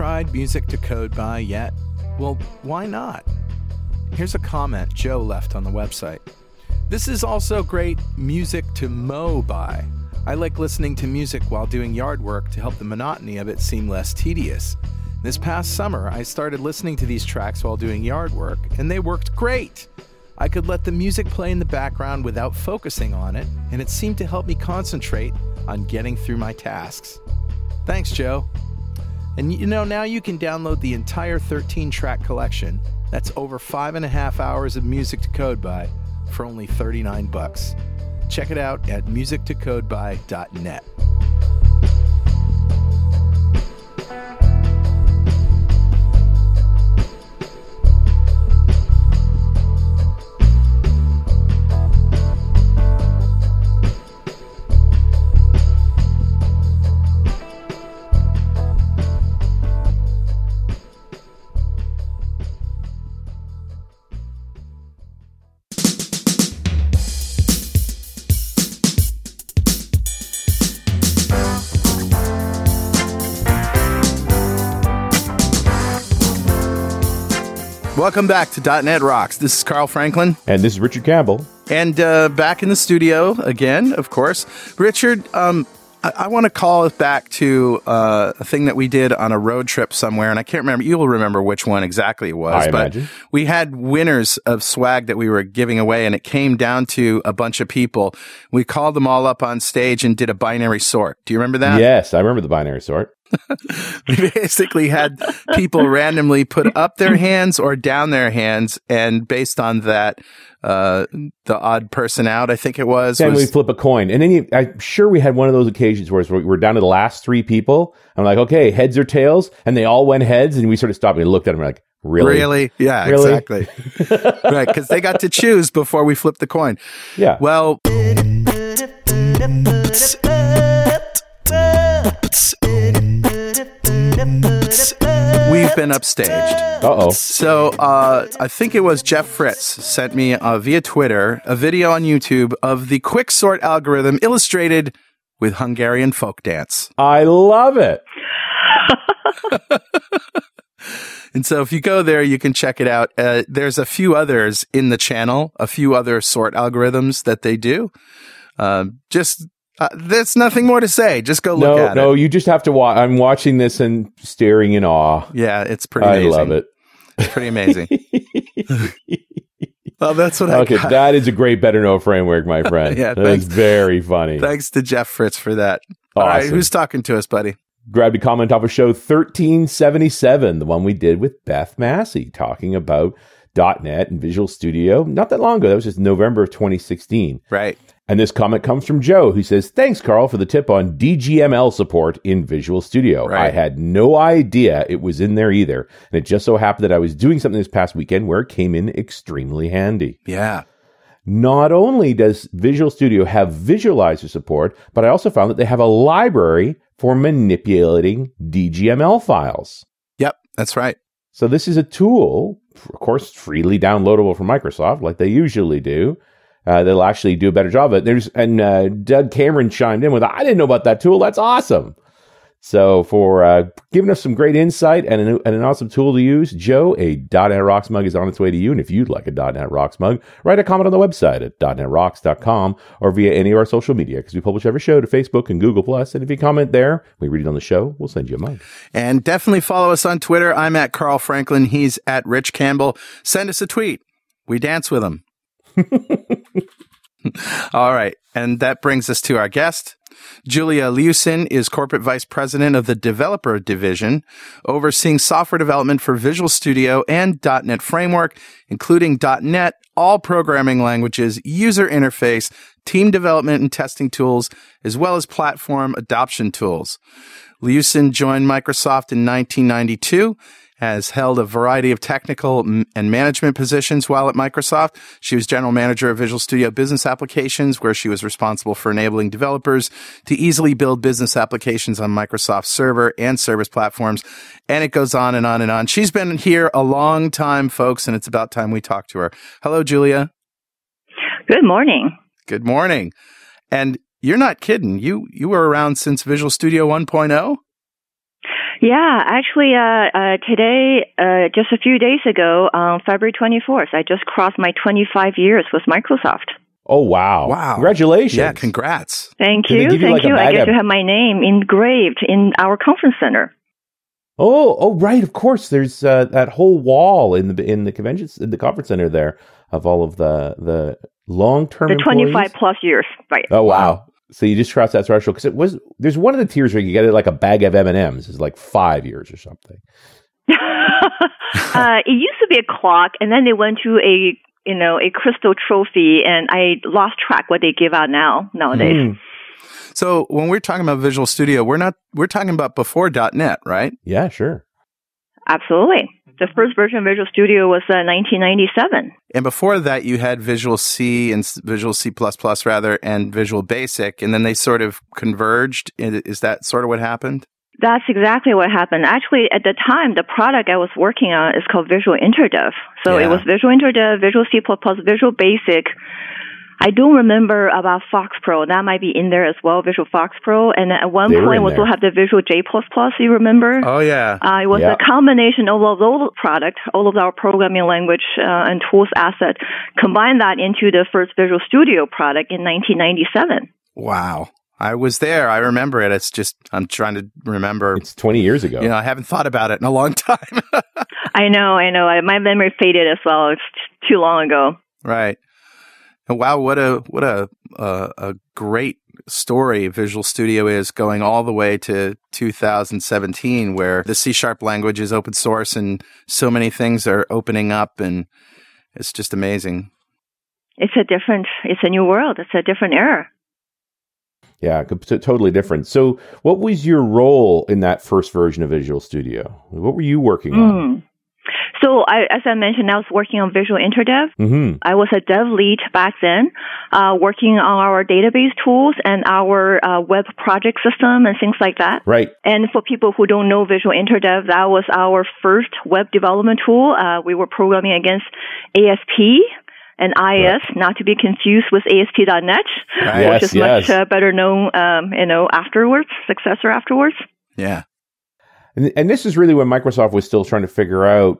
Tried Music to Code By yet? Well, why not? Here's a comment Joe left on the website. This is also great music to mow by. I like listening to music while doing yard work to help the monotony of it seem less tedious. This past summer, I started listening to these tracks while doing yard work, and they worked great. I could let the music play in the background without focusing on it, and it seemed to help me concentrate on getting through my tasks. Thanks, Joe. And you know, now you can download the entire 13 track collection. That's over five and a half hours of music to code by for only 39 bucks. Check it out at musictocodeby.net. Welcome back to .NET Rocks. This is Carl Franklin. And this is Richard Campbell. And uh, back in the studio again, of course. Richard, um, I, I want to call it back to uh, a thing that we did on a road trip somewhere, and I can't remember. You'll remember which one exactly it was. I but imagine. we had winners of swag that we were giving away, and it came down to a bunch of people. We called them all up on stage and did a binary sort. Do you remember that? yes, I remember the binary sort. we basically had people randomly put up their hands or down their hands, and based on that, uh, the odd person out, I think it was. Then we flip a coin. And then you, I'm sure we had one of those occasions where we're down to the last three people. I'm like, okay, heads or tails? And they all went heads. And we sort of stopped and looked at them like, really? Really? Yeah, Really? exactly. right, because they got to choose before we flipped the coin. Yeah. Well, we've been upstaged. Uh oh. So uh, I think it was Jeff Fritz sent me uh, via Twitter a video on YouTube of the quick sort algorithm illustrated with Hungarian folk dance. I love it. And so if you go there, you can check it out. Uh, there's a few others in the channel, a few other sort algorithms that they do. Um, just uh, there's nothing more to say. Just go look no, at no, it. No, you just have to watch. I'm watching this and staring in awe. Yeah, it's pretty. I Amazing. love it. It's pretty amazing. well, that's what I okay, that is a great better know framework, my friend. Yeah, that's thanks. very funny. Thanks to Jeff Fritz for that. All right, who's talking to us, buddy? grabbed a comment off of show 1377, the one we did with Beth Massi, talking about .NET and Visual Studio not that long ago. That was just November of 2016. Right. And this comment comes from Joe, who says, Thanks, Carl, for the tip on DGML support in Visual Studio. Right. I had no idea it was in there either. And it just so happened that I was doing something this past weekend where it came in extremely handy. Yeah. Not only does Visual Studio have visualizer support, but I also found that they have a library for manipulating DGML files. Yep. That's right. So this is a tool, of course, freely downloadable from Microsoft, like they usually do. Uh, they'll actually do a better job of it. There's and uh, Doug Cameron chimed in with, "I didn't know about that tool. That's awesome." So for uh, giving us some great insight and an, and an awesome tool to use, Joe, a .NET Rocks mug is on its way to you. And if you'd like a .NET Rocks mug, write a comment on the website at .NETRocks.com or via any of our social media because we publish every show to Facebook and Google Plus. And if you comment there, we read it on the show. We'll send you a mug. And definitely follow us on Twitter. I'm at Carl Franklin. He's at Rich Campbell. Send us a tweet. We dance with him. All right. And that brings us to our guest. Julia Liuson is Corporate Vice President of the Developer Division, overseeing software development for Visual Studio and .NET Framework, including .NET, all programming languages, user interface, team development and testing tools, as well as platform adoption tools. Liuson joined Microsoft in 1992, has held a variety of technical and management positions while at Microsoft. She was general manager of Visual Studio Business Applications, where she was responsible for enabling developers to easily build business applications on Microsoft Server and service platforms. And it goes on and on and on. She's been here a long time, folks, and it's about time we talk to her. Hello, Julia. Good morning. Good morning. And you're not kidding. You you were around since Visual Studio oh? 1.0? Yeah, actually, uh, uh, today, uh, just a few days ago, on February 24th, I just crossed my 25 years with Microsoft. Oh wow! Wow. Congratulations! Yeah, congrats. Thank Did they you, you, thank like, you. I get of- to have my name engraved in our conference center. Oh, oh, right. Of course. There's uh, that whole wall in the in the convention in the conference center there of all of the the long term. The 25 plus years, right? Oh wow! So you just crossed that threshold because it was there's one of the tiers where you get it like a bag of M and M's is like five years or something. uh, it used to be a clock, and then they went to a you know a crystal trophy, and I lost track what they give out now nowadays. Hmm. So when we're talking about Visual Studio, we're not we're talking about before .NET, right? Yeah, sure. Absolutely. The first version of Visual Studio was uh, 1997. And before that, you had Visual C and Visual C++ rather, and Visual Basic, and then they sort of converged. Is that sort of what happened? That's exactly what happened. Actually, at the time, the product I was working on is called Visual InterDev. So Yeah. it was Visual InterDev, Visual C++, Visual Basic. I don't remember about FoxPro. That might be in there as well, Visual FoxPro. And at one They were point, we also there. have the Visual J++. Plus you remember? Oh yeah, Uh, it was Yeah. a combination of all of those products, all of our programming language uh, and tools asset, combine that into the first Visual Studio product in 1997. wow. I was there. I remember it. It's just I'm trying to remember. It's 20 years ago. You know, I haven't thought about it in a long time. I know, I know. I, my memory faded as well. It's t- too long ago. right. And wow, what a what a uh, a great story Visual Studio is going all the way to 2017, where the C sharp language is open source and so many things are opening up, and it's just amazing. It's a different, it's a new world. It's a different era. Yeah, t- totally different. So, what was your role in that first version of Visual Studio? What were you working on? So, I, as I mentioned, I was working on Visual InterDev. Mm-hmm. I was a dev lead back then, uh, working on our database tools and our uh, web project system and things like that. Right. And for people who don't know Visual InterDev, that was our first web development tool. Uh, we were programming against ASP and IIS, not to be confused with ASP.NET, Right. Yes, which is yes. much uh, better known, um, you know, afterwards, successor afterwards. Yeah. And, and this is really when Microsoft was still trying to figure out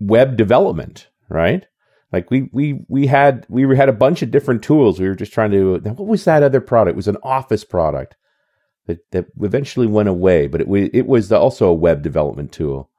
web development, right? Like we we we had we had a bunch of different tools. We were just trying to. Now, what was that other product? It was an Office product that that eventually went away, but it wa- it was also a web development tool.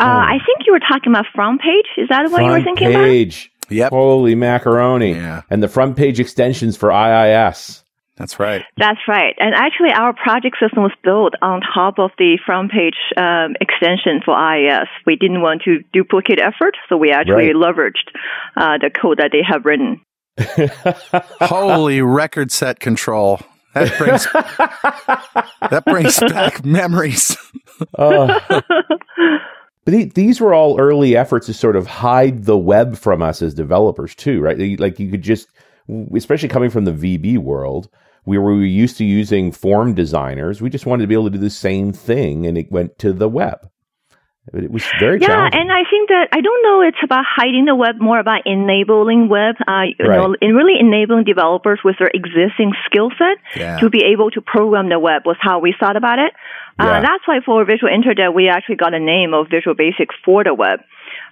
Uh, Oh. I think you were talking about front page. Is that what you were Front thinking about? page. Yep. Holy macaroni! Yeah. And the FrontPage extensions for IIS. That's right. That's right. And actually, our project system was built on top of the FrontPage um, extension for IIS. We didn't want to duplicate effort, so we actually Right. leveraged uh, the code that they have written. Holy record set control. That brings that brings back memories. Uh, but the- these were all early efforts to sort of hide the web from us as developers too, right? Like you could just, especially coming from the VB world, we were used to using form designers. We just wanted to be able to do the same thing, and it went to the web. But It was very Yeah, challenging. and I think that I don't know. It's about hiding the web, more about enabling web. Uh, you Right. know, and really enabling developers with their existing skill set Yeah. to be able to program the web was how we thought about it. Yeah. Uh, that's why for Visual InterDev, we actually got a name of Visual Basic for the web.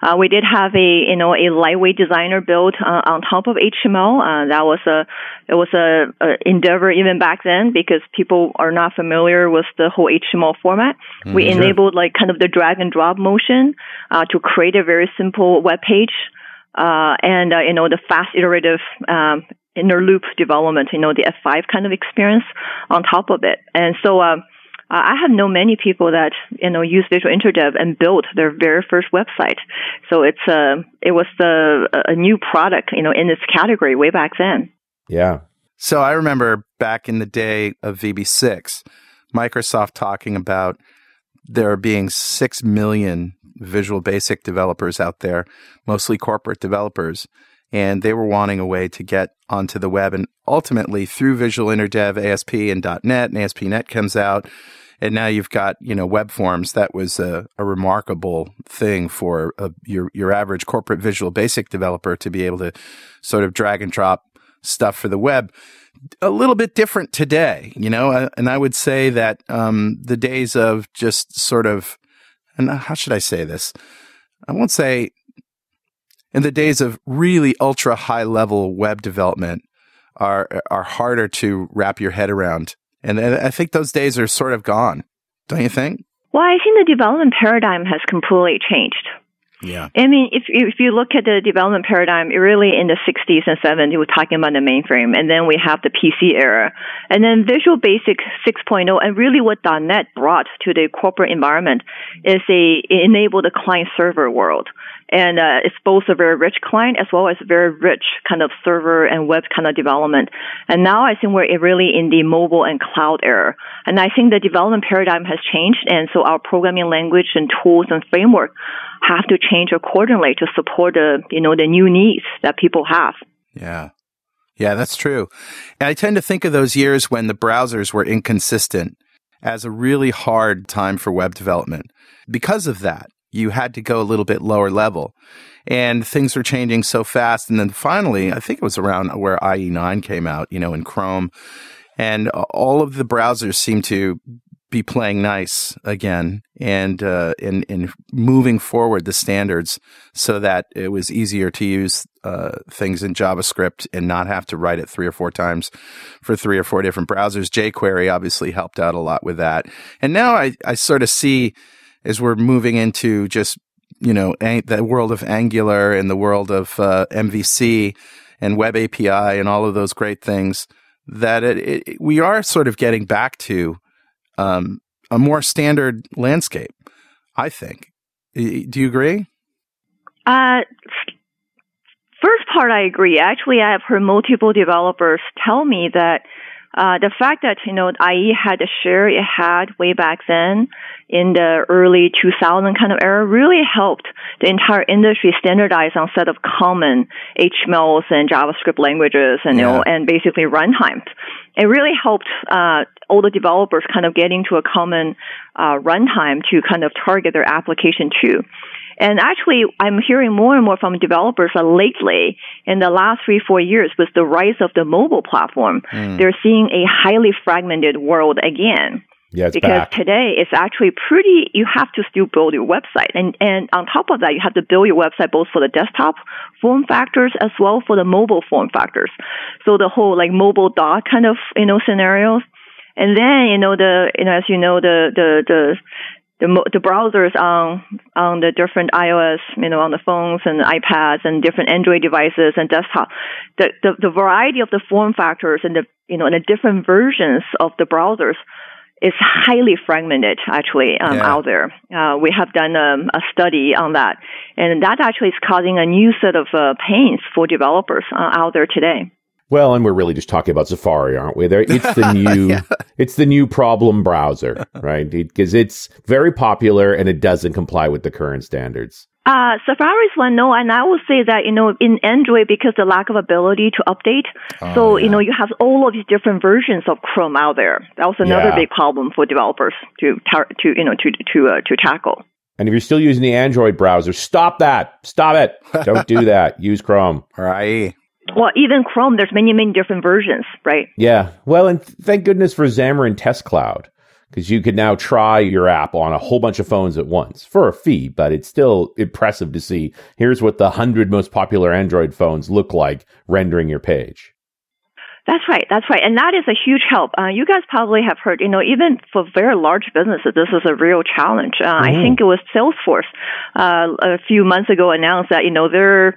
Uh, we did have a you know a lightweight designer built uh, on top of HTML. Uh, that was a it was a, a endeavor even back then because people are not familiar with the whole HTML format. we enabled like kind of the drag and drop motion uh, to create a very simple web page, uh, and uh, you know the fast iterative um, inner loop development. You know the F5 kind of experience on top of it, and so. Um, uh, I have known many people that you know use Visual InterDev and built their very first website. So it's uh, it was the a new product you know in this category way back then. yeah. So I remember back in the day of VB6, Microsoft talking about there being 6 million Visual Basic developers out there, mostly corporate developers, and they were wanting a way to get onto the web. And ultimately, through Visual InterDev, ASP, and .NET, and ASP.NET comes out, and now you've got you know web forms. That was a, a remarkable thing for a, your your average corporate Visual Basic developer to be able to sort of drag and drop stuff for the web. A little bit different today, you know, uh, and I would say that um, the days of just sort of, and how should I say this? I won't say in the days of really ultra high level web development are are harder to wrap your head around, and I think those days are sort of gone. Don't you think? Well, I think the development paradigm has completely changed. Yeah. I mean, if if you look at the development paradigm, really in the 60s and 70s, we're talking about the mainframe, and then we have the PC era, and then Visual Basic 6.0, and really what .NET brought to the corporate environment is they enabled the client server world and uh, it's both a very rich client as well as very rich kind of server and web kind of development. And now I think we're really in the mobile and cloud era. And I think the development paradigm has changed, and so our programming language and tools and framework have to change accordingly to support the you know the new needs that people have. Yeah. Yeah, that's true. And I tend to think of those years when the browsers were inconsistent as a really hard time for web development. Because of that, you had to go a little bit lower level. And things were changing so fast. And then finally, I think it was around where IE9 came out, you know, in Chrome. And all of the browsers seemed to be playing nice again and uh, in in moving forward the standards so that it was easier to use uh, things in JavaScript and not have to write it three or four times for three or four different browsers. jQuery obviously helped out a lot with that, and now I I sort of see as we're moving into just you know ang- the world of Angular and the world of uh, MVC and Web API and all of those great things that it, it, we are sort of getting back to um, a more standard landscape. I think. Do you agree? Uh, first part, I agree. Actually, I have heard multiple developers tell me that uh, the fact that you know IE had the share it had way back then in the early 2000 kind of era really helped the entire industry standardize on set of common HTMLs and JavaScript languages and yeah. you know and basically runtimes. It really helped uh, all the developers kind of getting to a common uh, runtime to kind of target their application to. And actually, I'm hearing more and more from developers that lately, in the last three, four years, with the rise of the mobile platform, mm. they're seeing a highly fragmented world again. Yeah, because back. today it's actually pretty. You have to still build your website, and and on top of that, you have to build your website both for the desktop form factors as well for the mobile form factors. So the whole like mobile dot kind of you know scenarios, and then you know the you know as you know the the the the, the browsers on on the different iOS, you know, on the phones and iPads and different Android devices and desktop, the, the, the variety of the form factors and the you know and the different versions of the browsers is highly fragmented actually um, yeah. out there. Uh, we have done um, a study on that, and that actually is causing a new set of uh, pains for developers uh, out there today. Well, and we're really just talking about Safari, aren't we? There, it's the new, yeah. it's the new problem browser, right? Because it, it's very popular and it doesn't comply with the current standards. Uh, Safari is one, no, and I would say that, you know, in Android, because the lack of ability to update, oh, so, yeah. you know, you have all of these different versions of Chrome out there. That was another yeah. big problem for developers to, to, you know, to, to, uh, to tackle. And if you're still using the Android browser, stop that. Stop it. Don't do that. Use Chrome. Right. Well, even Chrome, there's many, many different versions, right? Yeah. Well, and thank goodness for Xamarin Test Cloud because you can now try your app on a whole bunch of phones at once for a fee, but it's still impressive to see. Here's what the 100 most popular Android phones look like rendering your page. That's right. That's right. And that is a huge help. Uh, you guys probably have heard, you know, even for very large businesses, this is a real challenge. Uh, mm-hmm. I think it was Salesforce uh, a few months ago announced that, you know, their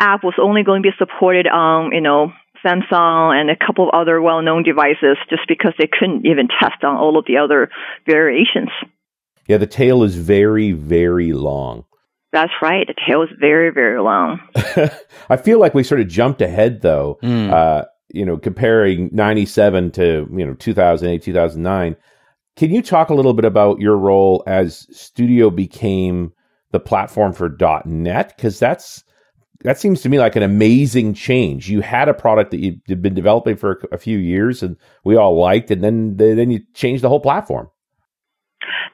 app was only going to be supported on, you know, Samsung and a couple of other well-known devices just because they couldn't even test on all of the other variations. Yeah, the tail is very, very long. That's right. The tail is very, very long. I feel like we sort of jumped ahead though. Mm. Uh, you know, comparing 97 to, you know, 2008, 2009. Can you talk a little bit about your role as Studio became the platform for .NET? Because that's that seems to me like an amazing change. You had a product that you'd been developing for a few years and we all liked, and then then you changed the whole platform.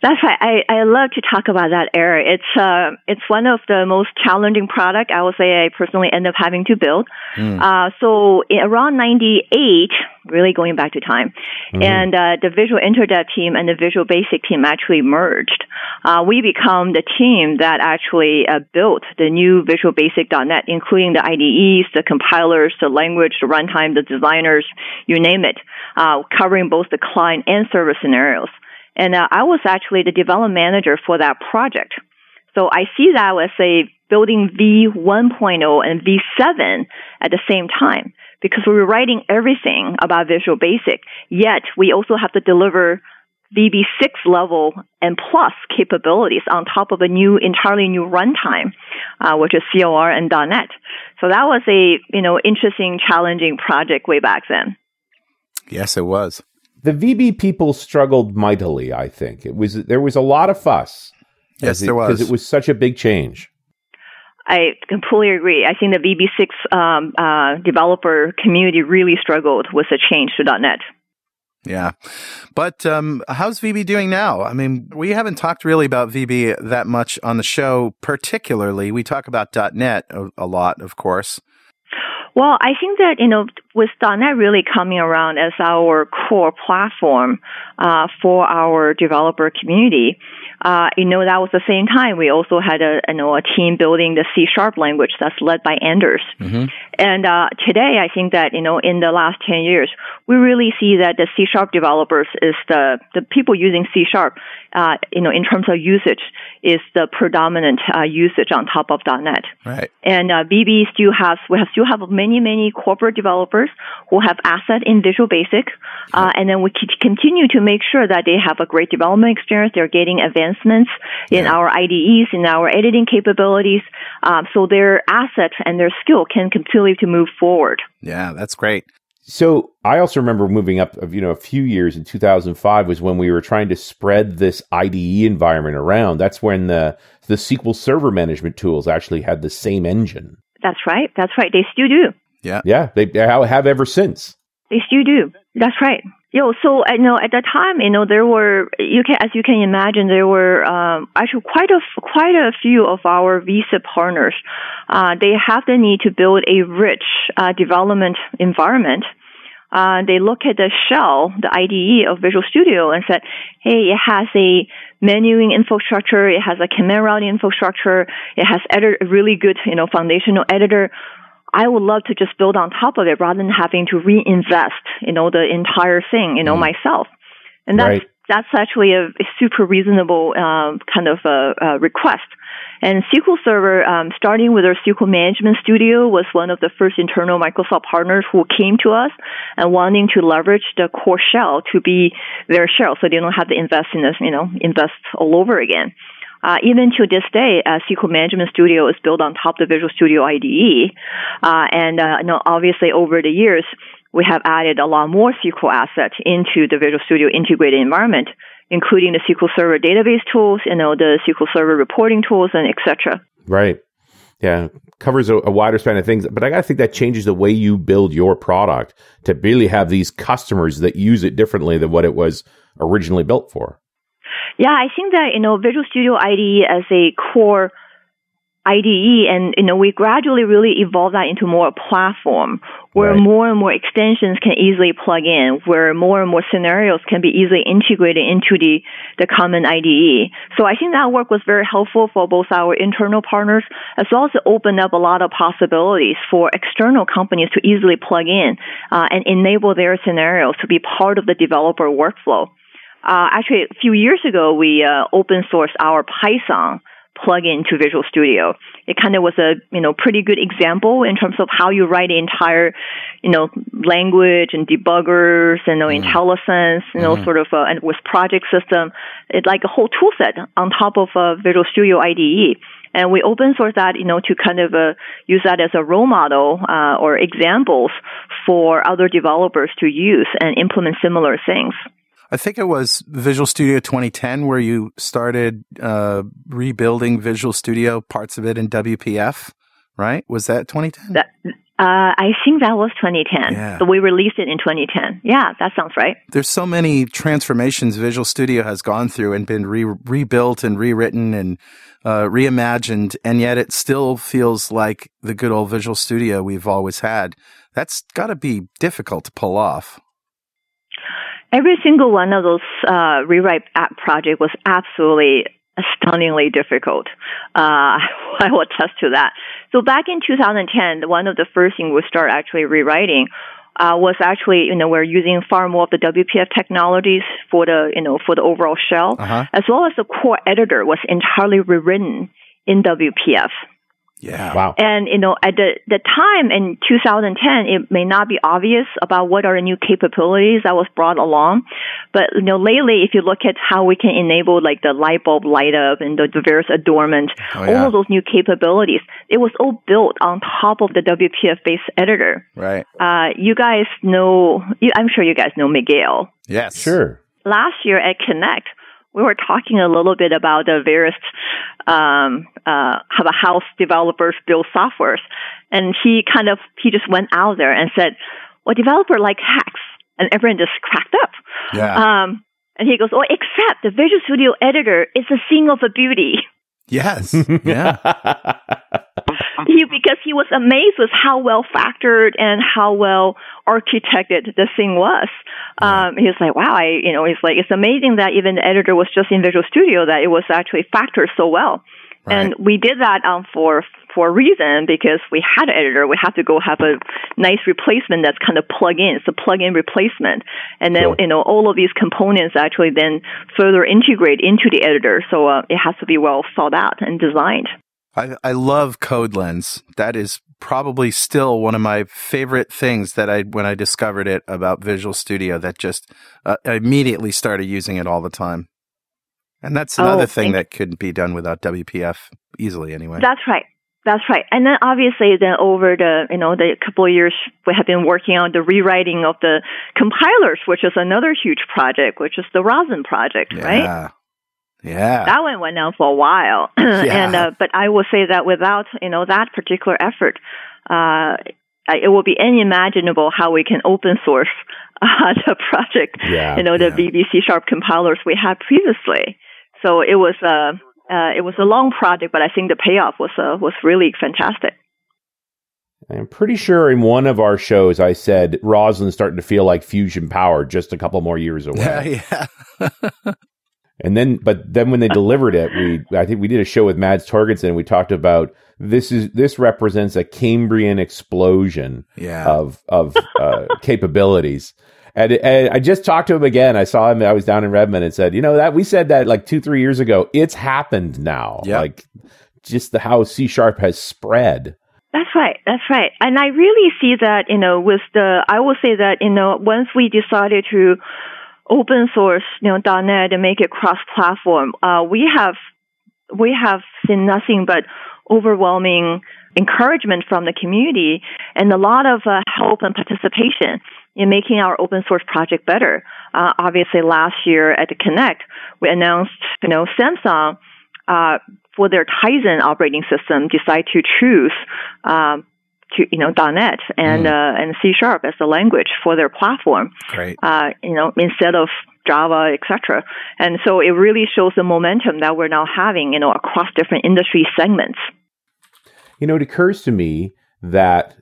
That's right. I, I love to talk about that era. It's uh, it's one of the most challenging product I would say I personally end up having to build. Mm. Uh, so around '98, really going back to time, mm-hmm. and uh, the Visual InterDev team and the Visual Basic team actually merged. Uh, we become the team that actually uh, built the new Visual Basic.net, including the IDEs, the compilers, the language, the runtime, the designers, you name it, uh, covering both the client and server scenarios. And uh, I was actually the development manager for that project. So I see that as a building V1.0 and V7 at the same time because we were writing everything about Visual Basic, yet we also have to deliver VB6 level and plus capabilities on top of a new, entirely new runtime, uh, which is COR and .NET. So that was a, you know, interesting, challenging project way back then. Yes, it was the VB people struggled mightily. I think it was there was a lot of fuss. Yes, it, there was because it was such a big change. I completely agree. I think the VB6 um, uh, developer community really struggled with the change to .NET. Yeah. But um, how's VB doing now? I mean, we haven't talked really about VB that much on the show, particularly. We talk about .NET a, a lot, of course. Well, I think that, you know, with .NET really coming around as our core platform uh, for our developer community, uh, you know, that was the same time we also had a, you know, a team building the C sharp language that's led by Anders. Mm-hmm. And uh, today, I think that, you know, in the last 10 years, we really see that the C sharp developers is the, the people using C sharp, uh, you know, in terms of usage, is the predominant uh, usage on top of .NET. Right. And uh, VB still has, we have, still have many, many corporate developers who have asset in Visual Basic. Uh, and then we continue to make sure that they have a great development experience. They're getting advancements in yeah. our IDEs, in our editing capabilities. Um, so their asset and their skill can continue to move forward. Yeah, that's great. So I also remember moving up, you know, a few years in 2005 was when we were trying to spread this IDE environment around. That's when the the SQL Server management tools actually had the same engine. That's right. That's right. They still do. Yeah. Yeah. They have ever since. They still do. That's right. Yo, so I know at that time, you know, there were you can as you can imagine, there were um, actually quite a quite a few of our vSIP partners. Uh, they have the need to build a rich uh, development environment. Uh, they look at the shell, the IDE of Visual Studio, and said, "Hey, it has a menuing infrastructure, it has a command routing infrastructure, it has edit- a really good, you know, foundational editor." I would love to just build on top of it rather than having to reinvest, you know, the entire thing, you know, mm. myself. And that's, right. that's actually a, a super reasonable, um, kind of a, a, request. And SQL Server, um, starting with our SQL Management Studio, was one of the first internal Microsoft partners who came to us and wanting to leverage the core shell to be their shell, so they don't have to invest in this, you know, invest all over again. Uh, even to this day, uh, SQL Management Studio is built on top of the Visual Studio IDE. Uh, and uh, obviously, over the years, we have added a lot more SQL assets into the Visual Studio integrated environment, including the SQL Server database tools, you know, the SQL Server reporting tools, and etc. Right. Yeah, covers a, a, wider span of things, but I got to think that changes the way you build your product to really have these customers that use it differently than what it was originally built for. Yeah, I think that, you know, Visual Studio IDE as a core IDE and, you know, we gradually really evolve that into more a platform where right. more and more extensions can easily plug in, where more and more scenarios can be easily integrated into the, the common IDE. So I think that work was very helpful for both our internal partners as well as to open up a lot of possibilities for external companies to easily plug in uh, and enable their scenarios to be part of the developer workflow. Uh, actually, a few years ago, we uh, open sourced our Python plugin to Visual Studio. It kind of was a you know pretty good example in terms of how you write the entire you know language and debuggers and you know, mm. IntelliSense, you know mm-hmm. sort of uh, and with project system, it's like a whole tool set on top of uh, Visual Studio IDE. And we open source that, you know, to kind of uh, use that as a role model uh, or examples for other developers to use and implement similar things. I think it was Visual Studio 2010 where you started uh, rebuilding Visual Studio parts of it in WPF, right? Was that 2010? That, Uh, I think that was 2010. Yeah. So we released it in 2010. Yeah, that sounds right. There's so many transformations Visual Studio has gone through and been re- rebuilt and rewritten and uh, reimagined, and yet it still feels like the good old Visual Studio we've always had. That's got to be difficult to pull off. Every single one of those uh, rewrite app project was absolutely stunningly difficult. Uh, I will attest to that. So back in 2010, one of the first things we start actually rewriting uh, was actually, you know, we're using far more of the WPF technologies for the, you know, for the overall shell, Uh-huh. as well as the core editor was entirely rewritten in WPF. Yeah. Wow. And, you know, at the, the time in 2010, it may not be obvious about what are the new capabilities that was brought along. But, you know, lately, if you look at how we can enable like the light bulb light up and the, the various adornment, Oh, yeah. all of those new capabilities, it was all built on top of the WPF based editor. Right. Uh, you guys know, you, I'm sure you guys know Miguel Yes. Sure. last year at Connect, we were talking a little bit about the various um, uh, how the house developers build softwares, and he kind of he just went out there and said, "Well, developer like hacks," and everyone just cracked up. Yeah. Um, and he goes, "Oh, except the Visual Studio Editor is a thing of a beauty." yes. Yeah. he because he was amazed with how well factored and how well architected the thing was. Um, he was like, "Wow!" I, you know, he's like, "It's amazing that even the editor was just in Visual Studio that it was actually factored so well." And we did that um, for for a reason because we had an editor. We had to go have a nice replacement that's kind of plug in. It's a plug in replacement, and then Cool. you know all of these components actually then further integrate into the editor. So uh, it has to be well thought out and designed. I, I love Code Lens. That is probably still one of my favorite things that I, when I discovered it about Visual Studio, that just uh, I immediately started using it all the time. And that's another Oh, thing that couldn't be done without WPF easily anyway. That's right. That's right. And then obviously then over the, you know, the couple of years we have been working on the rewriting of the compilers, which is another huge project, which is the Roslyn project, right? Yeah. Yeah. That one went on for a while. and, uh, but I will say that without, you know, that particular effort, uh, it will be unimaginable how we can open source uh, the project, Yeah, you know, the yeah. VB C Sharp compilers we had previously. So it was uh, uh, it was a long project, but I think the payoff was uh, was really fantastic. I'm pretty sure in one of our shows I said Roslyn's starting to feel like fusion power just a couple more years away. yeah. And then, but then when they delivered it, we I think we did a show with Mads Torgersen. And we talked about this is this represents a Cambrian explosion Yeah. of of uh, capabilities. And, and I just talked to him again. I saw him. I was down in Redmond and said, you know that we said that like two three years ago. It's happened now. Yep. Like just the how C sharp has spread. That's right. That's right. And I really see that, you know, with the, I will say that, you know, once we decided to open source, you know, .NET and make it cross-platform, uh, we have, we have seen nothing but overwhelming encouragement from the community and a lot of uh, help and participation in making our open source project better. Uh, obviously, last year at the Connect, we announced, you know, Samsung uh, for their Tizen operating system decide to choose um, you know .NET and Mm. uh, and C Sharp as the language for their platform. Great. Uh, you know instead of Java, etc. And so it really shows the momentum that we're now having, you know, across different industry segments. You know, it occurs to me that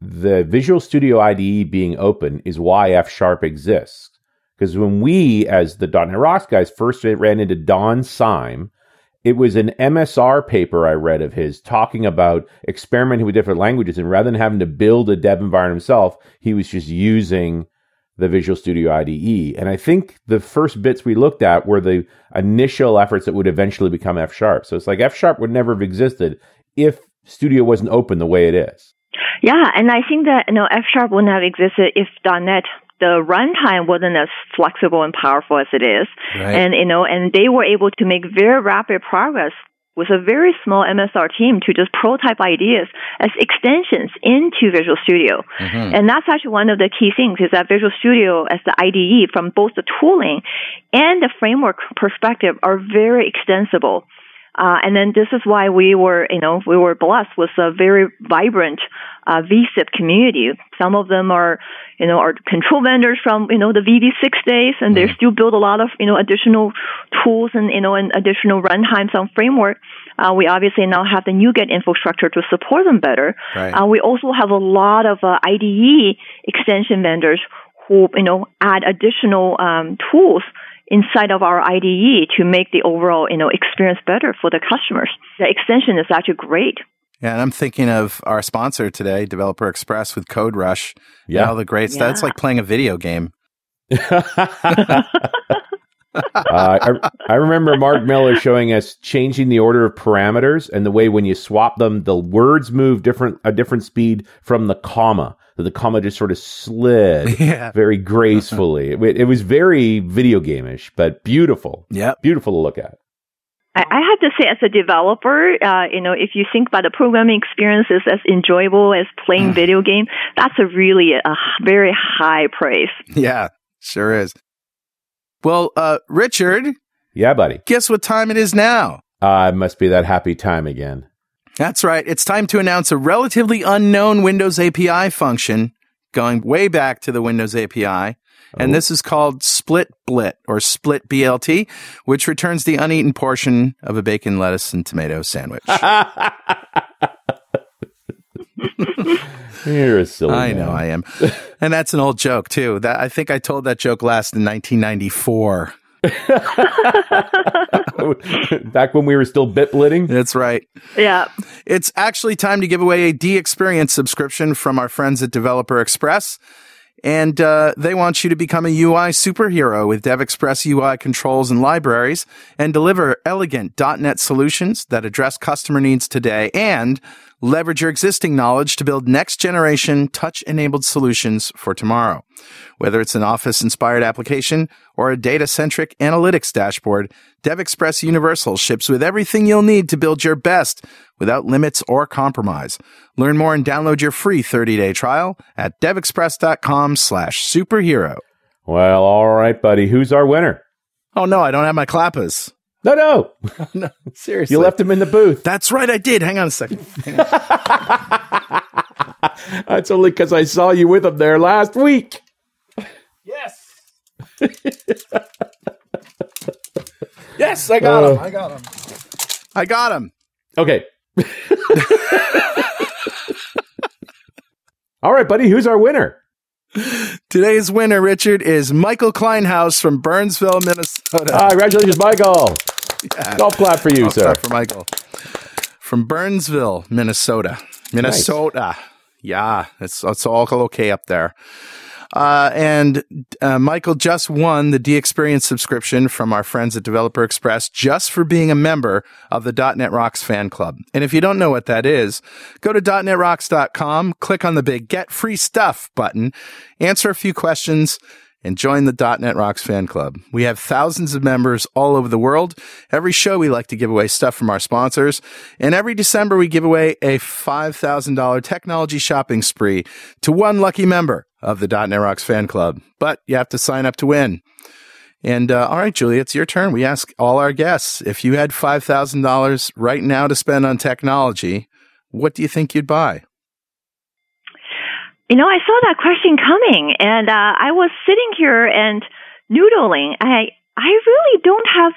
the Visual Studio IDE being open is why F Sharp exists. Because when we, as the .NET Rocks guys, first ran into Don Syme, it was an MSR paper I read of his talking about experimenting with different languages, and rather than having to build a dev environment himself, he was just using the Visual Studio IDE. And I think the first bits we looked at were the initial efforts that would eventually become F Sharp. So it's like F Sharp would never have existed if Studio wasn't open the way it is. Yeah, and I think that know F Sharp wouldn't have existed if .NET the runtime wasn't as flexible and powerful as it is, Right. and you know, and they were able to make very rapid progress with a very small MSR team to just prototype ideas as extensions into Visual Studio. Mhm. And that's actually one of the key things is that Visual Studio as the IDE from both the tooling and the framework perspective are very extensible. Uh, and then this is why we were, you know, we were blessed with a very vibrant uh, vSIP community. Some of them are, you know, are control vendors from, you know, the VB6 days, and they still build a lot of, you know, additional tools and, you know, and additional runtimes on framework. Uh, we obviously now have the NuGet infrastructure to support them better. Right. Uh, we also have a lot of uh, IDE extension vendors who, you know, add additional um, tools inside of our IDE to make the overall, you know, experience better for the customers. The extension is actually great. Yeah, and I'm thinking of our sponsor today, Developer Express with Code Rush. and Yeah. all the great stuff. It's like playing a video game. Uh, I, I remember Mark Miller showing us changing the order of parameters and the way when you swap them, the words move different a different speed from the comma. That the comma just sort of slid Yeah. very gracefully. It, it was very video gameish, but beautiful, Yep. beautiful to look at. I, I have to say, as a developer, uh, you know, if you think about the programming experience is as enjoyable as playing video game, that's a really a very high praise. Yeah, sure is. Well, uh, Richard, Yeah, buddy. guess what time it is now? Uh, it must be that happy time again. That's right. It's time to announce a relatively unknown Windows API function going way back to the Windows API. And Oh. this is called split blit or split BLT, which returns the uneaten portion of a bacon, lettuce, and tomato sandwich. You're a silly I man. know I am. And that's an old joke too. That I think I told that joke last in 1994. Back when we were still bit blitting. That's right. Yeah. It's actually time to give away a DXperience subscription from our friends at Developer Express. And uh, they want you to become a UI superhero with DevExpress UI controls and libraries and deliver elegant .NET solutions that address customer needs today and leverage your existing knowledge to build next generation touch enabled solutions for tomorrow. Whether it's an office inspired application or a data centric analytics dashboard, DevExpress Universal ships with everything you'll need to build your best without limits or compromise. Learn more and download your free 30-day trial at devexpress.com slash superhero. Well, all right, buddy. Who's our winner? Oh no, I don't have my clappers. No, no. No, seriously. You left him in the booth. That's right, I did. Hang on a second. That's only because I saw you with him there last week. Yes. yes, I got Uh. him. I got him. I got him. Okay. All right, buddy. Who's our winner? Today's winner, Richard, is Michael Kleinhaus from Burnsville, Minnesota. Ah, congratulations, Michael. Golf clap for you, I'll sir. start for Michael. From Burnsville, Minnesota. Minnesota. Yeah, it's, it's all okay up there. Uh, and uh, Michael just won the DXperience subscription from our friends at Developer Express just for being a member of the .NET Rocks fan club. And if you don't know what that is, go to .NETRocks.com, click on the big Get Free Stuff button, answer a few questions, and join the .NET Rocks fan club. We have thousands of members all over the world. Every show we like to give away stuff from our sponsors, and every December we give away a $5,000 technology shopping spree to one lucky member of the .NET Rocks fan club. But you have to sign up to win. And uh, all right, Julia, it's your turn. We ask all our guests if you had $5,000 right now to spend on technology, what do you think you'd buy? You know, I saw that question coming, and uh, I was sitting here and noodling. I I really don't have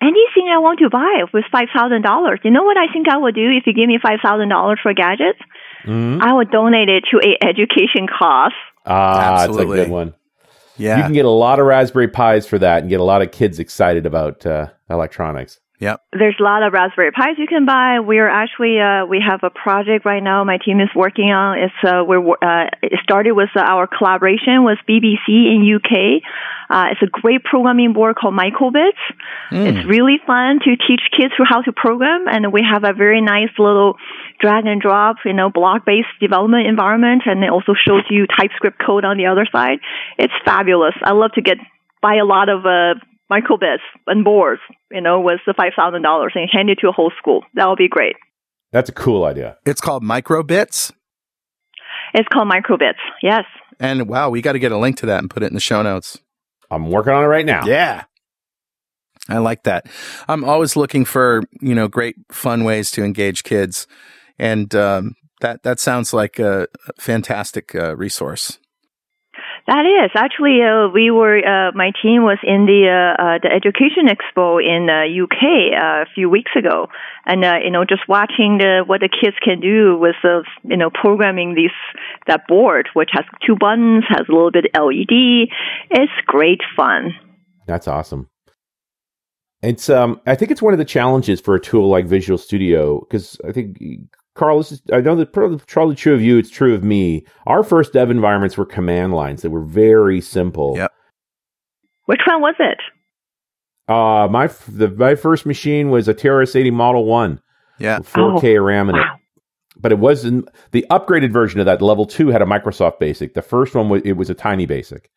anything I want to buy with five thousand dollars. You know what I think I would do if you give me five thousand dollars for gadgets? Mhm. I would donate it to a education cause. Ah, that's a good one. Yeah. You can get a lot of Raspberry Pis for that and get a lot of kids excited about uh, electronics. Yep. There's a lot of Raspberry Pis you can buy. We're actually uh, we have a project right now. My team is working on. It's uh, we're uh, it started with uh, our collaboration with BBC in UK. Uh, it's a great programming board called Microbits. It's really fun to teach kids how to program, and we have a very nice little drag and drop, you know, block based development environment, and it also shows you TypeScript code on the other side. It's fabulous. I love to get buy a lot of uh, microbits and boards, you know, with the five thousand dollars and hand it to a whole school. That would be great. That's a cool idea. It's called Microbits. It's called microbits. Yes. And wow, we got to get a link to that and put it in the show notes. I'm working on it right now. Yeah. I like that. I'm always looking for, you know, great fun ways to engage kids. And um, that, that sounds like a fantastic uh, resource. That is actually uh, we were uh, my team was in the uh, uh the Education Expo in the uh, UK uh, a few weeks ago, and you know just watching the what the kids can do with you know programming these that board which has two buttons has a little bit LED. It's great fun. That's awesome. It's um I think it's one of the challenges for a tool like Visual Studio because I think Carl, this is, I know that probably true of you. It's true of me. Our first dev environments were command lines that were very simple. Yep. Which one was it? Uh, my the my first machine was a TRS-80 Model One. Yeah, 4K oh, RAM in wow. it. But it wasn't the upgraded version of that. Level two had a Microsoft Basic. The first one was it was a tiny Basic.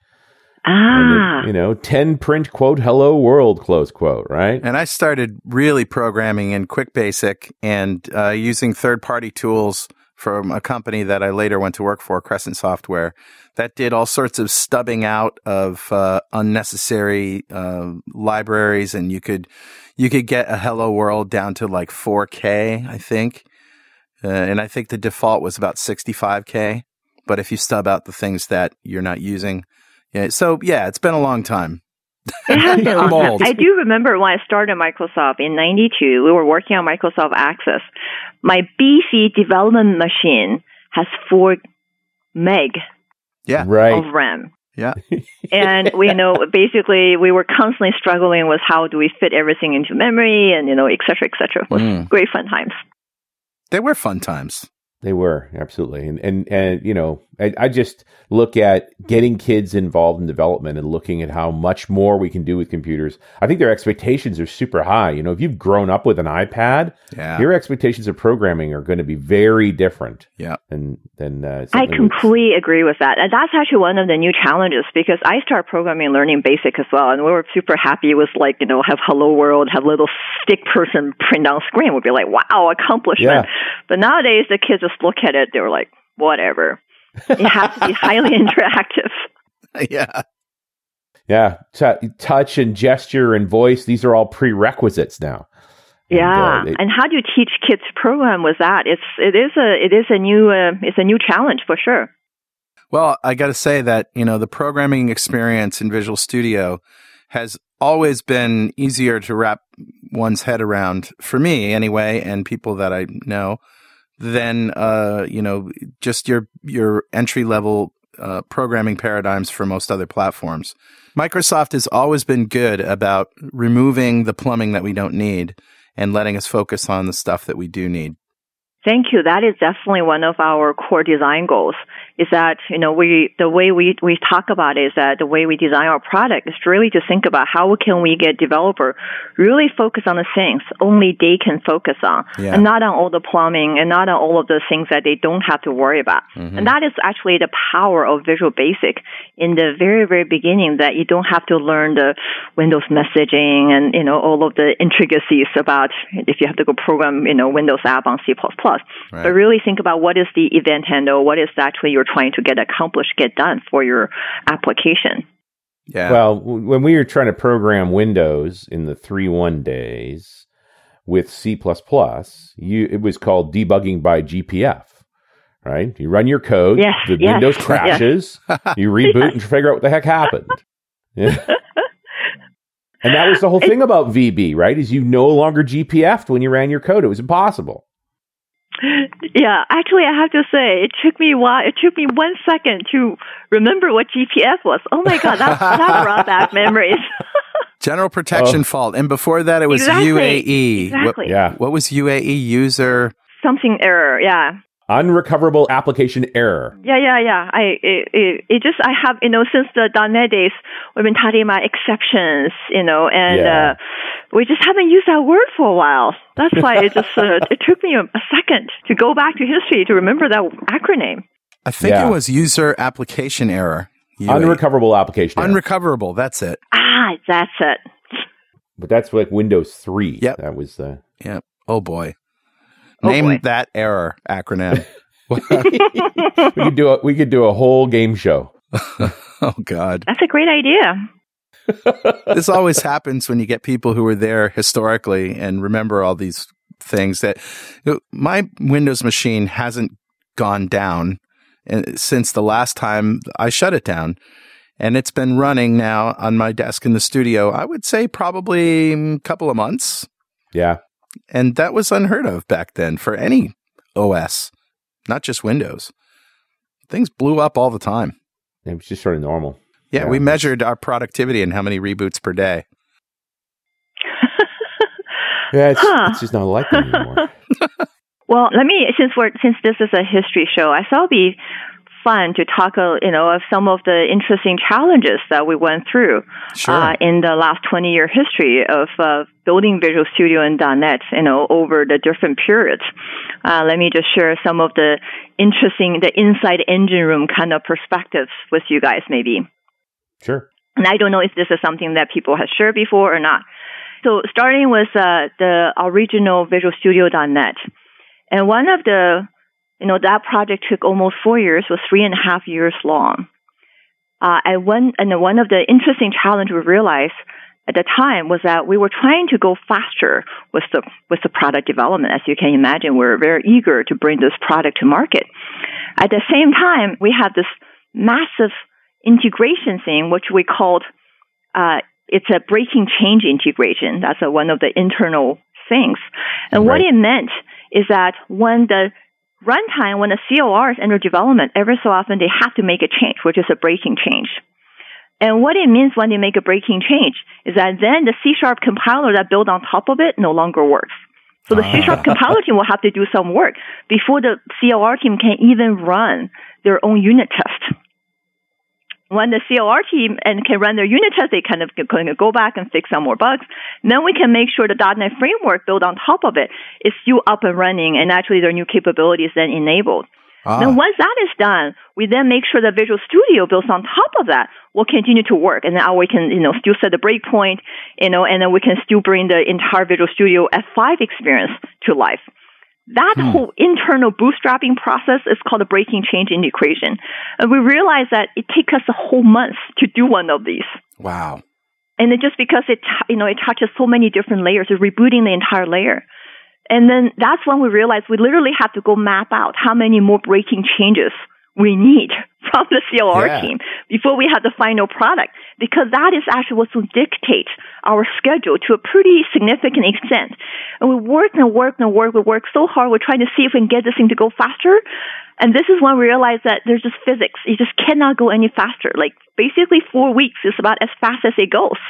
Ah. You know, 10 print quote, hello world, close quote, right? And I started really programming in Quick Basic and uh, using third party tools from a company that I later went to work for, Crescent Software, that did all sorts of stubbing out of uh, unnecessary uh, libraries, and you could you could get a Hello World down to like 4K, I think, uh, and I think the default was about 65K. But if you stub out the things that you're not using, yeah. So yeah, it's been a long time. It has been a I'm long time. I do remember when I started Microsoft in '92. We were working on Microsoft Access. My beefy development machine has four meg Yeah. Right. of RAM. Yeah. and we you know basically we were constantly struggling with how do we fit everything into memory and you know et cetera et cetera. It was Mm. great fun times. They were fun times. They were absolutely, and and and you know, I, I just look at getting kids involved in development and looking at how much more we can do with computers. I think their expectations are super high. You know, if you've grown up with an iPad, Yeah. your expectations of programming are going to be very different. Yeah. than than uh, I something that's- completely agree with that. And that's actually one of the new challenges because I started programming and learning basic as well. And we were super happy with like, you know, have hello world, have little stick person print on screen. We'd be like, wow, accomplishment. But nowadays the kids just look at it. They were like, whatever. It has to be highly interactive. yeah. Yeah, t- touch and gesture and voice; these are all prerequisites now. And, Yeah, uh, it- and how do you teach kids to program with that? It's it is a it is a new uh, it's a new challenge for sure. Well, I got to say that, you know, the programming experience in Visual Studio has always been easier to wrap one's head around for me anyway and people that I know than uh, you know, just your your entry level uh, programming paradigms for most other platforms. Microsoft has always been good about removing the plumbing that we don't need and letting us focus on the stuff that we do need. Thank you. That is definitely one of our core design goals. Is that you know we the way we we talk about it is that the way we design our product is really to think about how can we get developer really focus on the things only they can focus on, Yeah. and not on all the plumbing and not on all of the things that they don't have to worry about. Mhm. And that is actually the power of Visual Basic in the very, very beginning that you don't have to learn the Windows messaging and, you know, all of the intricacies about if you have to go program, you know, Windows app on C++. Right. But really think about what is the event handle, what is actually you're trying to get accomplished, get done for your application. Yeah. Well, when we were trying to program Windows in the three one days with C++, you it was called debugging by GPF, right? You run your code, Yes, the yes, Windows yes. crashes, you reboot and figure out what the heck happened. Yeah. and that was the whole thing about VB, right? Is you no longer GPF'd when you ran your code. It was impossible. Yeah, actually, I have to say, it took me a while. It took me one second to remember what GPF was. Oh my god, that that brought back memories. General protection Oh. fault. And before that, it was Exactly. UAE. Exactly. Yeah. What, what was UAE user? Something error. Yeah. Unrecoverable application error. Yeah, yeah, yeah. I it, it, it just I have you know since the .NET days we've been talking about exceptions, you know, and Yeah. uh, we just haven't used that word for a while. That's why it just uh, it took me a, a second to go back to history to remember that acronym. I think Yeah. it was user application error. UAE. Unrecoverable application error. Unrecoverable. That's it. Ah, that's it. but that's like Windows 3. Yeah, That was the. Yep. Oh boy. Oh, Name boy. that error acronym. we could do a we could do a whole game show. oh God. That's a great idea. this always happens when you get people who were there historically and remember all these things that you know, my Windows machine hasn't gone down uh, since the last time I shut it down. And it's been running now on my desk in the studio, I would say probably a couple of months. Yeah. And that was unheard of back then for any OS, not just Windows. Things blew up all the time. It was just sort of normal. Yeah, Yeah. we measured our productivity and how many reboots per day. Yeah, it's, Huh. it's just not like that anymore. Well, let me since we're since this is a history show, I thought it'd be fun to talk, uh, you know, of some of the interesting challenges that we went through Sure. uh, in the last 20 year history of uh, building Visual Studio and .NET, you know, over the different periods. Uh, let me just share some of the interesting, the inside engine room kind of perspectives with you guys, maybe. Sure. And I don't know if this is something that people have shared before or not. So starting with uh, the original Visual Studio.net, and one of the, you know, that project took almost four years, was three and a half years long. Uh, and one, and one of the interesting challenge we realized at the time was that we were trying to go faster with the with the product development. As you can imagine, we we're very eager to bring this product to market. At the same time, we had this massive integration thing, which we called uh, it's a breaking change integration. That's a, one of the internal things. And what it meant is that when the runtime, when the COR is under development, every so often they have to make a change, which is a breaking change. And what it means when they make a breaking change is that then the C sharp compiler that built on top of it no longer works. So the C sharp ah. compiler team will have to do some work before the CLR team can even run their own unit test. When the CLR team and can run their unit test, they kind of can go back and fix some more bugs. Then we can make sure the .NET framework built on top of it is still up and running, and actually their new capabilities then enabled. Ah, Then once that is done, we then make sure that Visual Studio built on top of that will continue to work, and now we can, you know, still set the breakpoint, you know, and then we can still bring the entire Visual Studio F5 experience to life. That whole internal bootstrapping process is called a breaking change in the equation, and we realize that it takes us a whole month to do one of these. wow. And just because it, you know, it touches so many different layers, it's rebooting the entire layer. And then that's when we realized we literally have to go map out how many more breaking changes we need from the CLR Yeah. team before we have the final product, because that is actually what will dictate our schedule to a pretty significant extent. And we worked and worked and worked. We worked so hard. We're trying to see if we can get this thing to go faster. And this is when we realized that there's just physics. You just cannot go any faster. Like basically four weeks is about as fast as it goes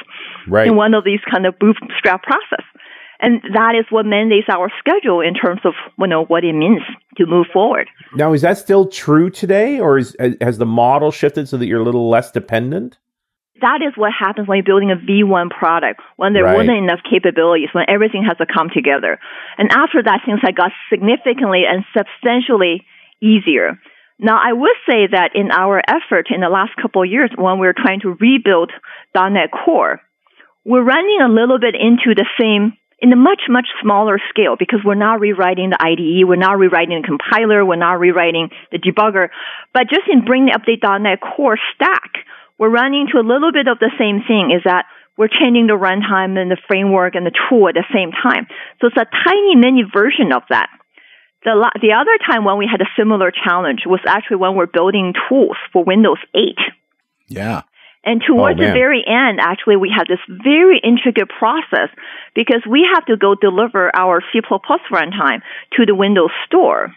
Right. in one of these kind of bootstrap process. And that is what mandates our schedule in terms of you know what it means to move forward. Now, is that still true today, or is, uh, has the model shifted so that you're a little less dependent? That is what happens when you're building a V1 product, when there Right. wasn't enough capabilities, when everything has to come together. And after that, things had got significantly and substantially easier. Now, I would say that in our effort in the last couple of years, when we're trying to rebuild .NET Core, we're running a little bit into the same in a much, much smaller scale because we're not rewriting the IDE, we're not rewriting the compiler, we're not rewriting the debugger, but just in bring the update.NET Core stack, we're running to a little bit of the same thing is that we're changing the runtime and the framework and the tool at the same time. So it's a tiny mini version of that. The, the other time when we had a similar challenge was actually when we're building tools for Windows 8. Yeah. And oh, towards the very end, actually, we had this very intricate process because we have to go deliver our C++ runtime to the Windows Store.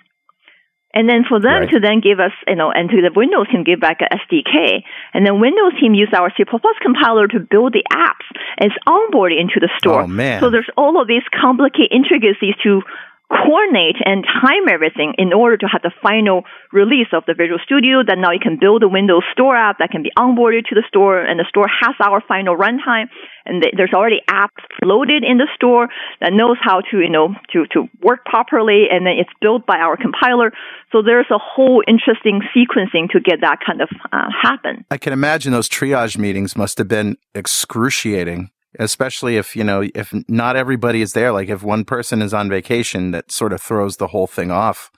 And then for them Right. to then give us, you know, and to the Windows team give back a SDK, and then Windows team use our C++ compiler to build the apps and it's onboarded into the store. Oh, man. So there's all of these complicated intricacies to coordinate and time everything in order to have the final release of the Visual Studio that now you can build a Windows Store app that can be onboarded to the store and the store has our final runtime and th- there's already apps loaded in the store that knows how to, you know, to, to work properly and then it's built by our compiler. So there's a whole interesting sequencing to get that kind of uh, happen. I can imagine those triage meetings must have been excruciating, especially if, you know, if not everybody is there. Like if one person is on vacation, that sort of throws the whole thing off.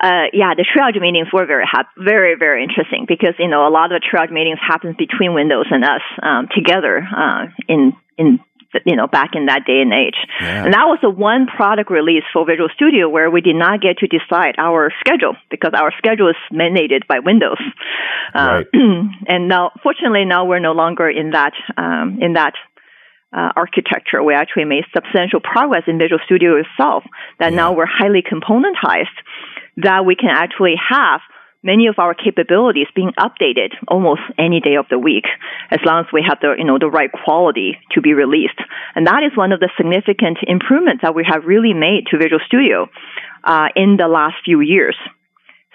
uh, yeah, the triage meetings were very very very interesting because you know a lot of the triage meetings happens between Windows and us um, together uh, in in you know back in that day and age. Yeah. And that was the one product release for Visual Studio where we did not get to decide our schedule because our schedule is mandated by Windows. Uh, right. and now, fortunately, now we're no longer in that um, in that uh, architecture. We actually made substantial progress in Visual Studio itself. That yeah. now we're highly componentized that we can actually have many of our capabilities being updated almost any day of the week, as long as we have the, you know, the right quality to be released. And that is one of the significant improvements that we have really made to Visual Studio, uh, in the last few years.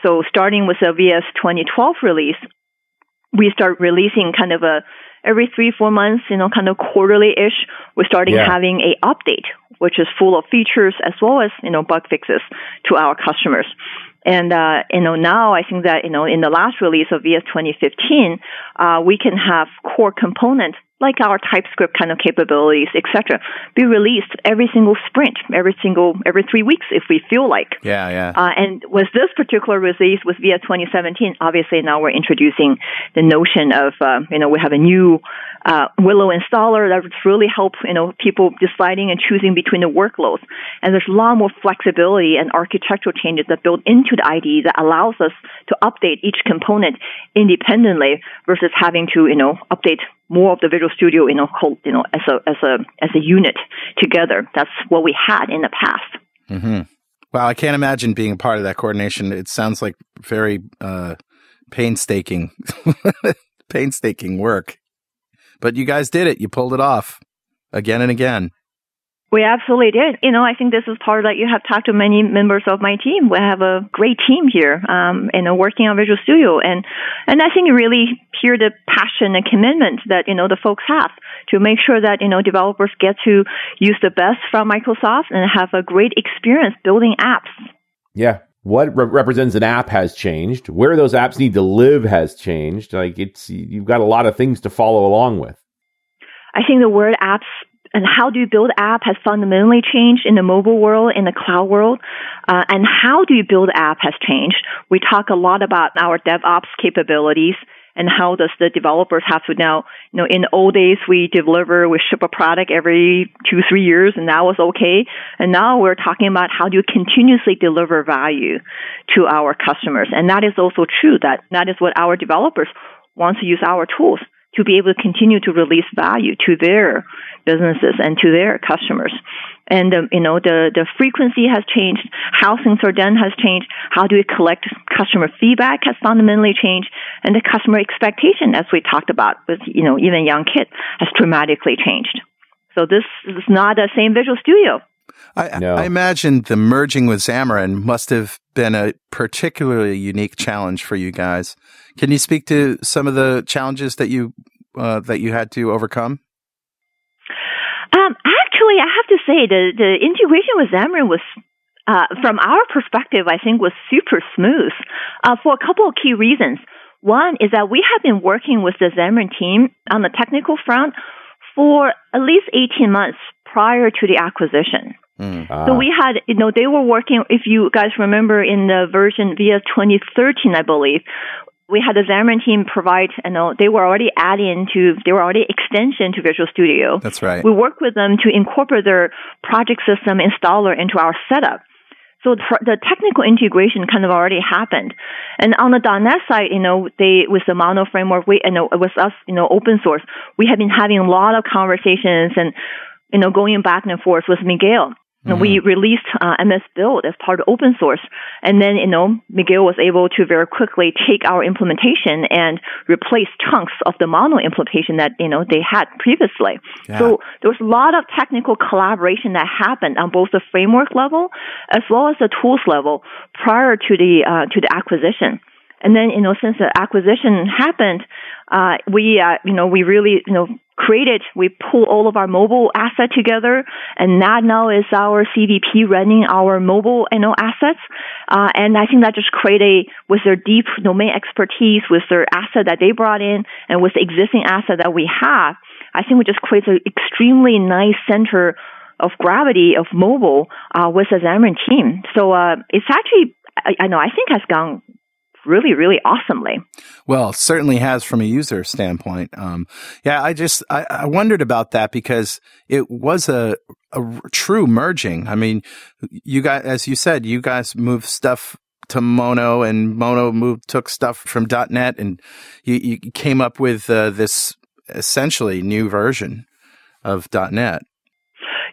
So starting with the VS 2012 release, we start releasing kind of a every three, four months, you know, kind of quarterly-ish, we're starting yeah. having a update, which is full of features as well as, you know, bug fixes to our customers. And, uh, you know, now I think that, you know, in the last release of VS 2015, uh, we can have core component like our TypeScript kind of capabilities, etc., be released every single sprint, every single every three weeks if we feel like. Yeah, yeah. Uh, and with this particular release with VS 2017, obviously now we're introducing the notion of uh, you know we have a new uh, Willow installer that really help you know people deciding and choosing between the workloads. And there's a lot more flexibility and architectural changes that build into the IDE that allows us to update each component independently versus having to you know update more of the Visual Studio, you know, whole, you know, as a as a as a unit together. That's what we had in the past. Mm-hmm. Wow, I can't imagine being a part of that coordination. It sounds like very uh, painstaking, painstaking work. But you guys did it. You pulled it off again and again. We absolutely did. You know, I think this is part of that you have talked to many members of my team. We have a great team here, um, you know, working on Visual Studio, and and I think you really hear the passion and commitment that you know the folks have to make sure that you know developers get to use the best from Microsoft and have a great experience building apps. Yeah, what re- represents an app has changed. Where those apps need to live has changed. Like it's you've got a lot of things to follow along with. I think the word apps and how do you build app has fundamentally changed in the mobile world, in the cloud world, uh, and how do you build app has changed. We talk a lot about our DevOps capabilities and how does the developers have to now, you know, in the old days we deliver, we ship a product every two, three years and that was okay. And now we're talking about how do you continuously deliver value to our customers. And that is also true that that is what our developers want to use our tools to be able to continue to release value to their businesses and to their customers. And um, you know the the frequency has changed, how things are done has changed, how do we collect customer feedback has fundamentally changed, and the customer expectation, as we talked about with you know even young kids, has dramatically changed. So this is not the same Visual Studio. I, no. I imagine the merging with Xamarin must have been a particularly unique challenge for you guys. Can you speak to some of the challenges that you uh, that you had to overcome? Um, actually, I have to say the the integration with Xamarin was. Uh, from our perspective, I think was super smooth uh, for a couple of key reasons. One is that we have been working with the Xamarin team on the technical front for at least 18 months prior to the acquisition. Mm. So we had, you know, they were working, if you guys remember in the version VS 2013, I believe, we had the Xamarin team provide, you know, they were already adding to, they were already extension to Visual Studio. That's right. We worked with them to incorporate their project system installer into our setup. So the technical integration kind of already happened. And on the .NET side, you know, they, with the Mono framework, we, you know, with us, you know, open source, we have been having a lot of conversations and, you know, going back and forth with Miguel. Mm-hmm. We released uh, MS Build as part of open source, and then you know Miguel was able to very quickly take our implementation and replace chunks of the mono implementation that you know they had previously. Yeah. So there was a lot of technical collaboration that happened on both the framework level as well as the tools level prior to the uh, to the acquisition. And then, you know, since the acquisition happened, uh, we, uh, you know, we really, you know, created, we pull all of our mobile asset together, and that now is our CVP running our mobile, you know, assets. Uh, and I think that just created with their deep domain expertise, with their asset that they brought in, and with the existing asset that we have, I think we just creates an extremely nice center of gravity of mobile uh, with the Xamarin team. So uh, it's actually I, I know I think has gone really, really awesomely. Well, certainly has from a user standpoint. Um, yeah, I just I, I, wondered about that because it was a, a true merging. I mean, you guys, as you said, you guys moved stuff to Mono, and Mono moved took stuff from .NET, and you, you came up with uh, this essentially new version of .NET.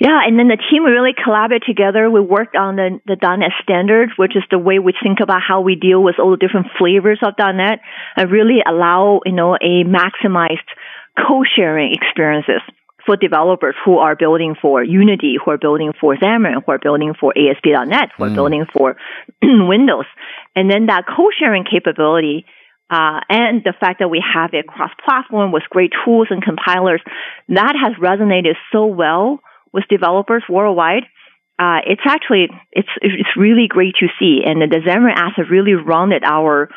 Yeah, and then the team really collaborated together. We worked on the, the .NET standard, which is the way we think about how we deal with all the different flavors of .NET and really allow, you know, a maximized co-sharing experiences for developers who are building for Unity, who are building for Xamarin, who are building for ASP.NET, who are mm. building for Windows. And then that co-sharing capability uh, and the fact that we have it cross-platform with great tools and compilers, that has resonated so well with developers worldwide. Uh, it's actually it's it's really great to see, and the Xamarin asset really rounded our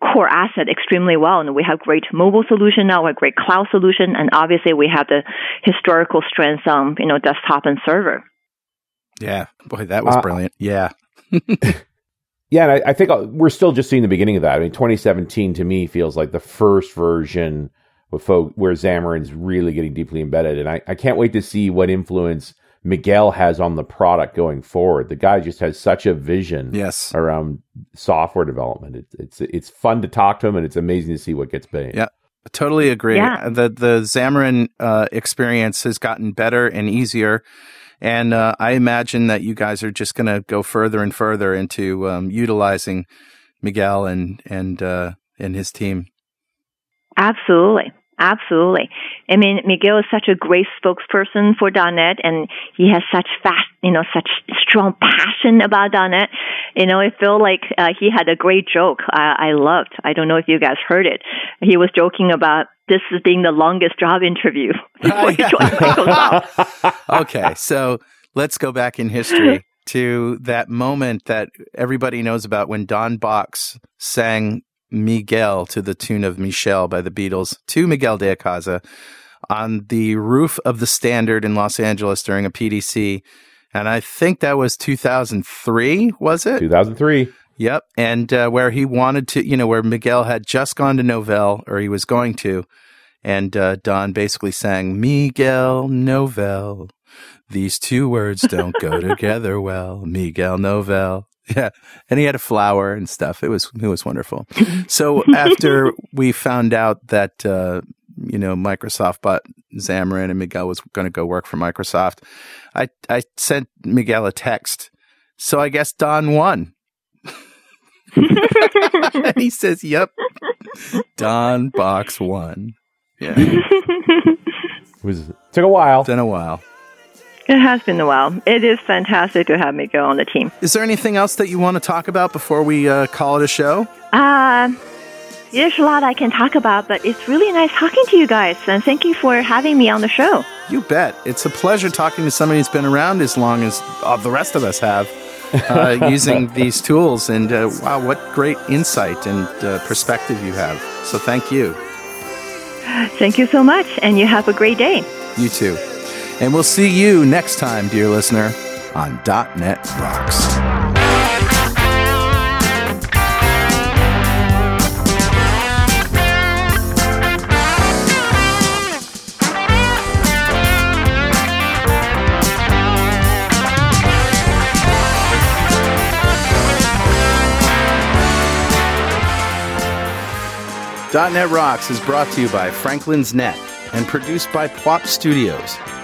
core asset extremely well. And we have great mobile solution now, a great cloud solution, and obviously we have the historical strengths on you know desktop and server. Yeah, boy, that was uh, brilliant. Yeah. yeah, and I, I, think uh, we're still just seeing the beginning of that. I mean, 2017 to me feels like the first version with folk where Xamarin's really getting deeply embedded, and I, I can't wait to see what influence Miguel has on the product going forward. The guy just has such a vision yes. around software development. It, it's it's fun to talk to him, and it's amazing to see what gets made. Yeah, totally agree. Yeah. The the Xamarin uh, experience has gotten better and easier, and uh, I imagine that you guys are just going to go further and further into um, utilizing Miguel and and uh, and his team. Absolutely. Absolutely. I mean, Miguel is such a great spokesperson for .NET and he has such fast, you know, such strong passion about .NET. You know, I feel like uh, he had a great joke I, I loved. I don't know if you guys heard it. He was joking about this as being the longest job interview before he joined Microsoft. okay, so let's go back in history to that moment that everybody knows about when Don Box sang Miguel to the tune of Michelle by the Beatles to Miguel de Icaza on the roof of the Standard in Los Angeles during a PDC. And I think that was 2003, was it? 2003. Yep. And uh, where he wanted to, you know, where Miguel had just gone to Novell, or he was going to. And uh, Don basically sang, Miguel Novell. These two words don't go together well. Miguel Novell. Yeah, and he had a flower and stuff. It was it was wonderful. so after we found out that uh, you know Microsoft bought Xamarin and Miguel was going to go work for Microsoft, I I sent Miguel a text. So I guess Don won. and he says, "Yep, Don Box won." Yeah, it was took a while. It's been a while. It has been a while. It is fantastic to have Miguel on the team. Is there anything else that you want to talk about before we uh, call it a show? Uh, there's a lot I can talk about, but it's really nice talking to you guys, and thank you for having me on the show. You bet. It's a pleasure talking to somebody who's been around as long as uh, the rest of us have. Uh, using these tools, and uh, wow, what great insight and uh, perspective you have. So, thank you. Thank you so much, and you have a great day. You too. And we'll see you next time, dear listener, on .NET Rocks. .NET Rocks is brought to you by Franklins.Net and produced by Pwop Studios